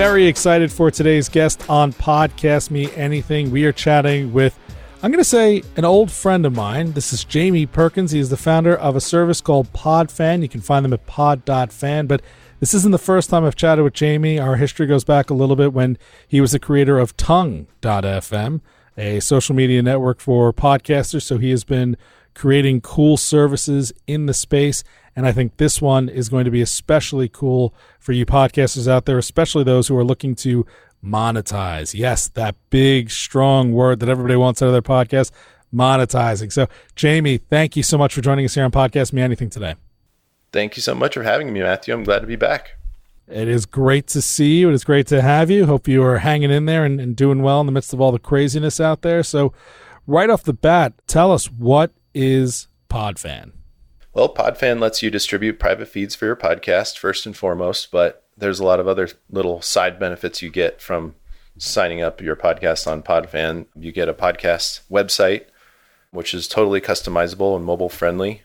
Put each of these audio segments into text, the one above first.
very excited for today's guest on Podcast Me Anything. We are chatting with, I'm going to say, an old friend of mine. This is Jamie Perkins. He is the founder of a service called PodFan. You can find them at pod.fan. But this isn't the first time I've chatted with Jamie. Our history goes back a little bit when he was the creator of Tongue.fm, a social media network for podcasters. So he has been creating cool services in the space. And I think this one is going to be especially cool for you podcasters out there, especially those who are looking to monetize. Yes, that big, strong word that everybody wants out of their podcast, monetizing. So, Jamie, thank you so much for joining us here on Podcast Me Anything today. Thank you so much for having me, Matthew. I'm glad to be back. It is great to see you. It is great to have you. Hope you are hanging in there and, and doing well in the midst of all the craziness out there. So, right off the bat, tell us what is PodFan? Well, PodFan lets you distribute private feeds for your podcast first and foremost, but there's a lot of other little side benefits you get from signing up your podcast on PodFan. You get a podcast website, which is totally customizable and mobile friendly.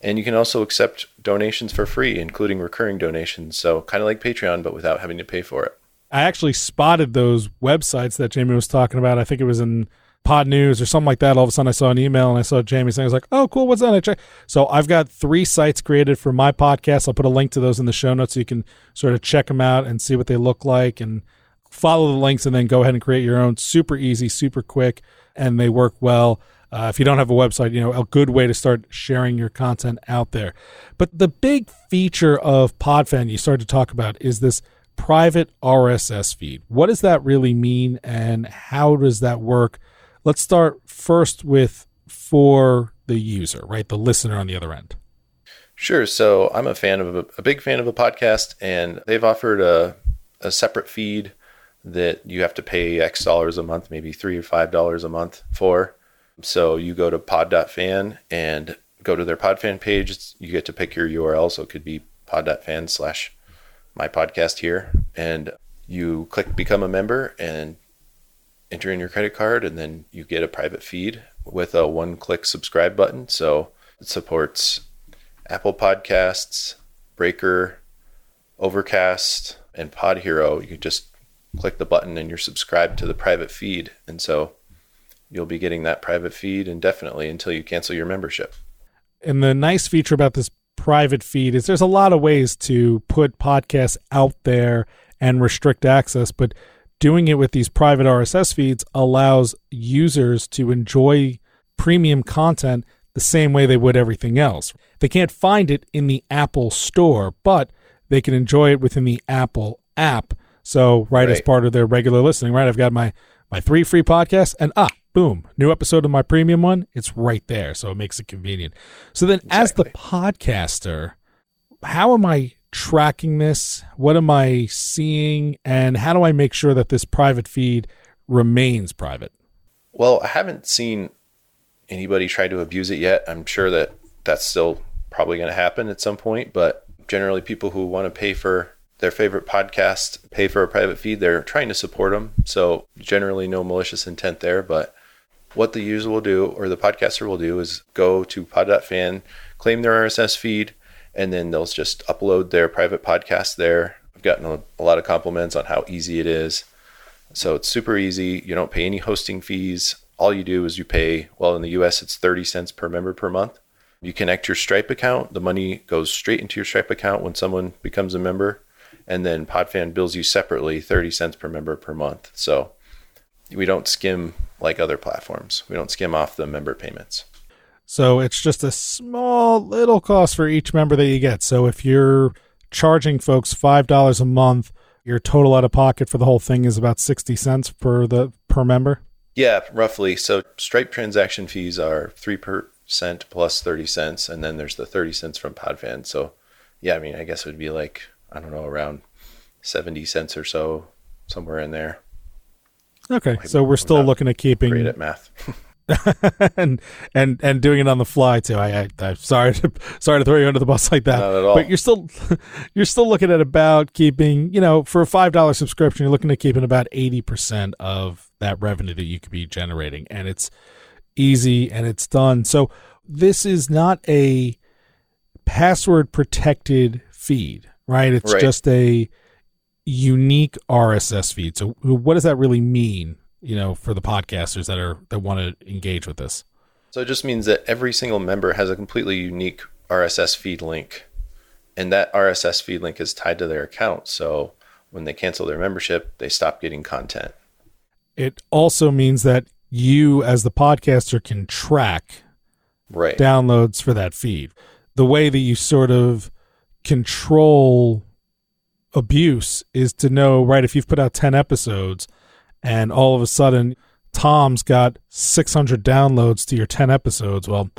And you can also accept donations for free, including recurring donations. So, kind of like Patreon, but without having to pay for it. I actually spotted those websites that Jamie was talking about. I think it was in Pod News or something like that. All of a sudden, I saw an email and I saw Jamie saying, "I was like, oh, cool, what's that?" I check. So I've got three sites created for my podcast. I'll put a link to those in the show notes so you can sort of check them out and see what they look like and follow the links and then go ahead and create your own. Super easy, super quick, and they work well. Uh, if you don't have a website, you know, a good way to start sharing your content out there. But the big feature of PodFan you started to talk about is this private RSS feed. What does that really mean and how does that work? Let's start first with for the user, right? The listener on the other end. Sure. So I'm a fan of a, a big fan of a podcast, and they've offered a, a separate feed that you have to pay X dollars a month, maybe three or five dollars a month for. So you go to pod.fan and go to their podfan page. You get to pick your URL. So it could be pod.fan slash my podcast here. And you click become a member and enter in your credit card, and then you get a private feed with a one click subscribe button. So it supports Apple Podcasts, Breaker, Overcast, and Pod Hero. You just click the button and you're subscribed to the private feed. And so you'll be getting that private feed indefinitely until you cancel your membership. And the nice feature about this private feed is there's a lot of ways to put podcasts out there and restrict access, but doing it with these private RSS feeds allows users to enjoy premium content the same way they would everything else. They can't find it in the Apple store, but they can enjoy it within the Apple app. So, right, right, as part of their regular listening, right? I've got my my three free podcasts and ah, boom, new episode of my premium one, it's right there. So it makes it convenient. So then exactly. as the podcaster, how am I tracking this? What am I seeing? And how do I make sure that this private feed remains private? Well, I haven't seen anybody try to abuse it yet. I'm sure that that's still probably going to happen at some point, but generally, people who want to pay for their favorite podcast, pay for a private feed, they're trying to support them. So, generally, no malicious intent there. But what the user will do or the podcaster will do is go to pod.fan, claim their RSS feed, and then they'll just upload their private podcast there. I've gotten a, a lot of compliments on how easy it is. So it's super easy. You don't pay any hosting fees. All you do is you pay, well, in the US, it's 30 cents per member per month. You connect your Stripe account. The money goes straight into your Stripe account when someone becomes a member. And then PodFan bills you separately 30 cents per member per month. So we don't skim like other platforms. We don't skim off the member payments. So it's just a small little cost for each member that you get. So if you're charging folks five dollars a month, your total out of pocket for the whole thing is about sixty cents per the per member. Yeah, roughly. So Stripe transaction fees are three percent plus thirty cents, and then there's the thirty cents from Podfan. So yeah, I mean, I guess it would be like I don't know around seventy cents or so, somewhere in there. Okay, so we're still looking at keeping great at math. and and and doing it on the fly too. I, I am sorry to sorry to throw you under the bus like that. Not at all. But you're still you're still looking at about keeping you know for a five dollar subscription you're looking at keeping about eighty percent of that revenue that you could be generating, and it's easy and it's done. So this is not a password protected feed, right? It's right. just a unique RSS feed. So what does that really mean, you know, for the podcasters that are that want to engage with this? So it just means that every single member has a completely unique RSS feed link. And that RSS feed link is tied to their account. So when they cancel their membership, they stop getting content. It also means that you as the podcaster can track right. downloads for that feed. The way that you sort of control abuse is to know, right, if you've put out 10 episodes and all of a sudden Tom's got 600 downloads to your 10 episodes, well,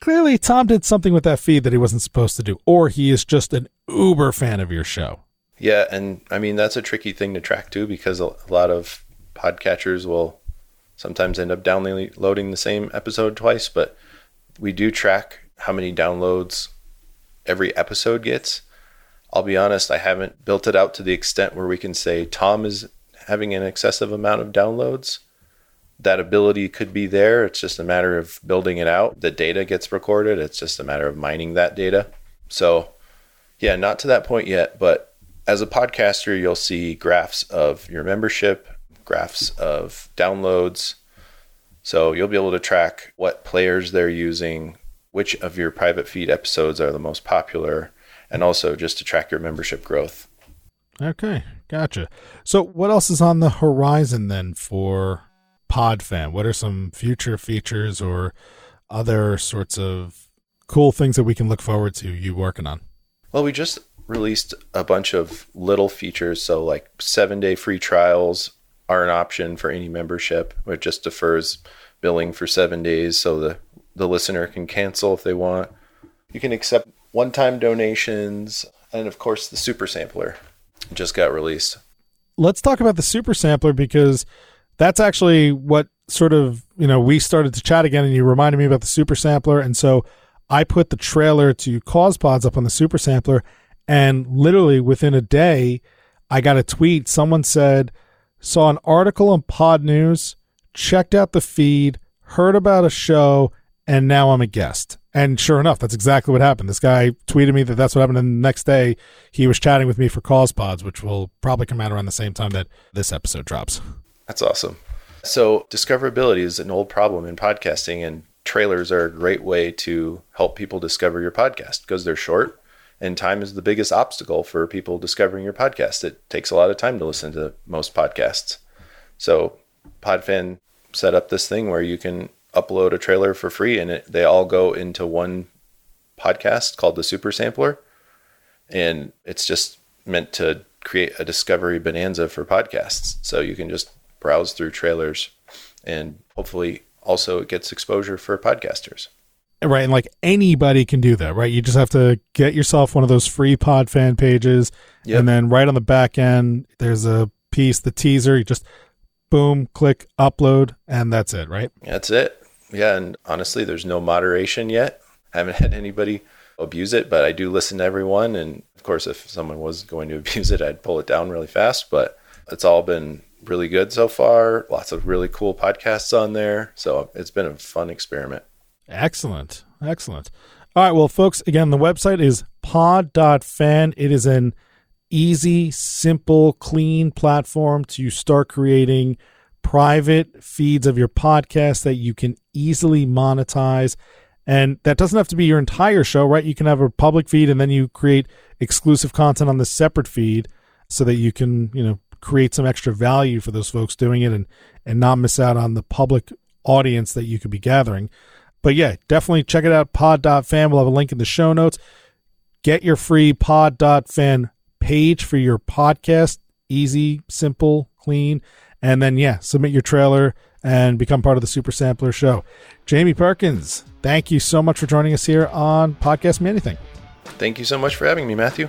clearly Tom did something with that feed that he wasn't supposed to do, or he is just an uber fan of your show. Yeah, and I mean that's a tricky thing to track too because a lot of podcatchers will sometimes end up downloading the same episode twice, but we do track how many downloads every episode gets. I'll be honest, I haven't built it out to the extent where we can say Tom is having an excessive amount of downloads. That ability could be there. It's just a matter of building it out. The data gets recorded. It's just a matter of mining that data. So, yeah, not to that point yet, but as a podcaster, you'll see graphs of your membership, graphs of downloads. So you'll be able to track what players they're using, which of your private feed episodes are the most popular, and also just to track your membership growth. Okay, gotcha. So what else is on the horizon then for PodFan? What are some future features or other sorts of cool things that we can look forward to you working on? Well, we just released a bunch of little features. So, like seven day free trials are an option for any membership. which just defers billing for seven days so the, the listener can cancel if they want. You can accept one time donations, and of course, the super sampler just got released. Let's talk about the super sampler because that's actually what sort of, you know, we started to chat again and you reminded me about the super sampler. And so I put the trailer to Cause Pods up on the super sampler and literally within a day, I got a tweet. Someone said, saw an article on Pod News, checked out the feed, heard about a show, and now I'm a guest. And sure enough, that's exactly what happened. This guy tweeted me that that's what happened. And the next day, he was chatting with me for Cause Pods, which will probably come out around the same time that this episode drops. That's awesome. So, discoverability is an old problem in podcasting, and trailers are a great way to help people discover your podcast because they're short and time is the biggest obstacle for people discovering your podcast. It takes a lot of time to listen to most podcasts. So Podfan set up this thing where you can upload a trailer for free and it, they all go into one podcast called the Super Sampler. And it's just meant to create a discovery bonanza for podcasts. So you can just browse through trailers and hopefully also it gets exposure for podcasters right and like anybody can do that right you just have to get yourself one of those free pod fan pages yep. and then right on the back end there's a piece the teaser you just boom click upload and that's it right that's it yeah and honestly there's no moderation yet I haven't had anybody abuse it but i do listen to everyone and of course if someone was going to abuse it i'd pull it down really fast but it's all been really good so far lots of really cool podcasts on there so it's been a fun experiment Excellent. Excellent. All right. Well, folks, again, the website is pod.fan. It is an easy, simple, clean platform to start creating private feeds of your podcast that you can easily monetize. And that doesn't have to be your entire show, right? You can have a public feed and then you create exclusive content on the separate feed so that you can, you know, create some extra value for those folks doing it and and not miss out on the public audience that you could be gathering. But yeah, definitely check it out. Pod.fan. We'll have a link in the show notes. Get your free pod.fan page for your podcast. Easy, simple, clean. And then, yeah, submit your trailer and become part of the Super Sampler show. Jamie Perkins, thank you so much for joining us here on Podcast Me Anything. Thank you so much for having me, Matthew.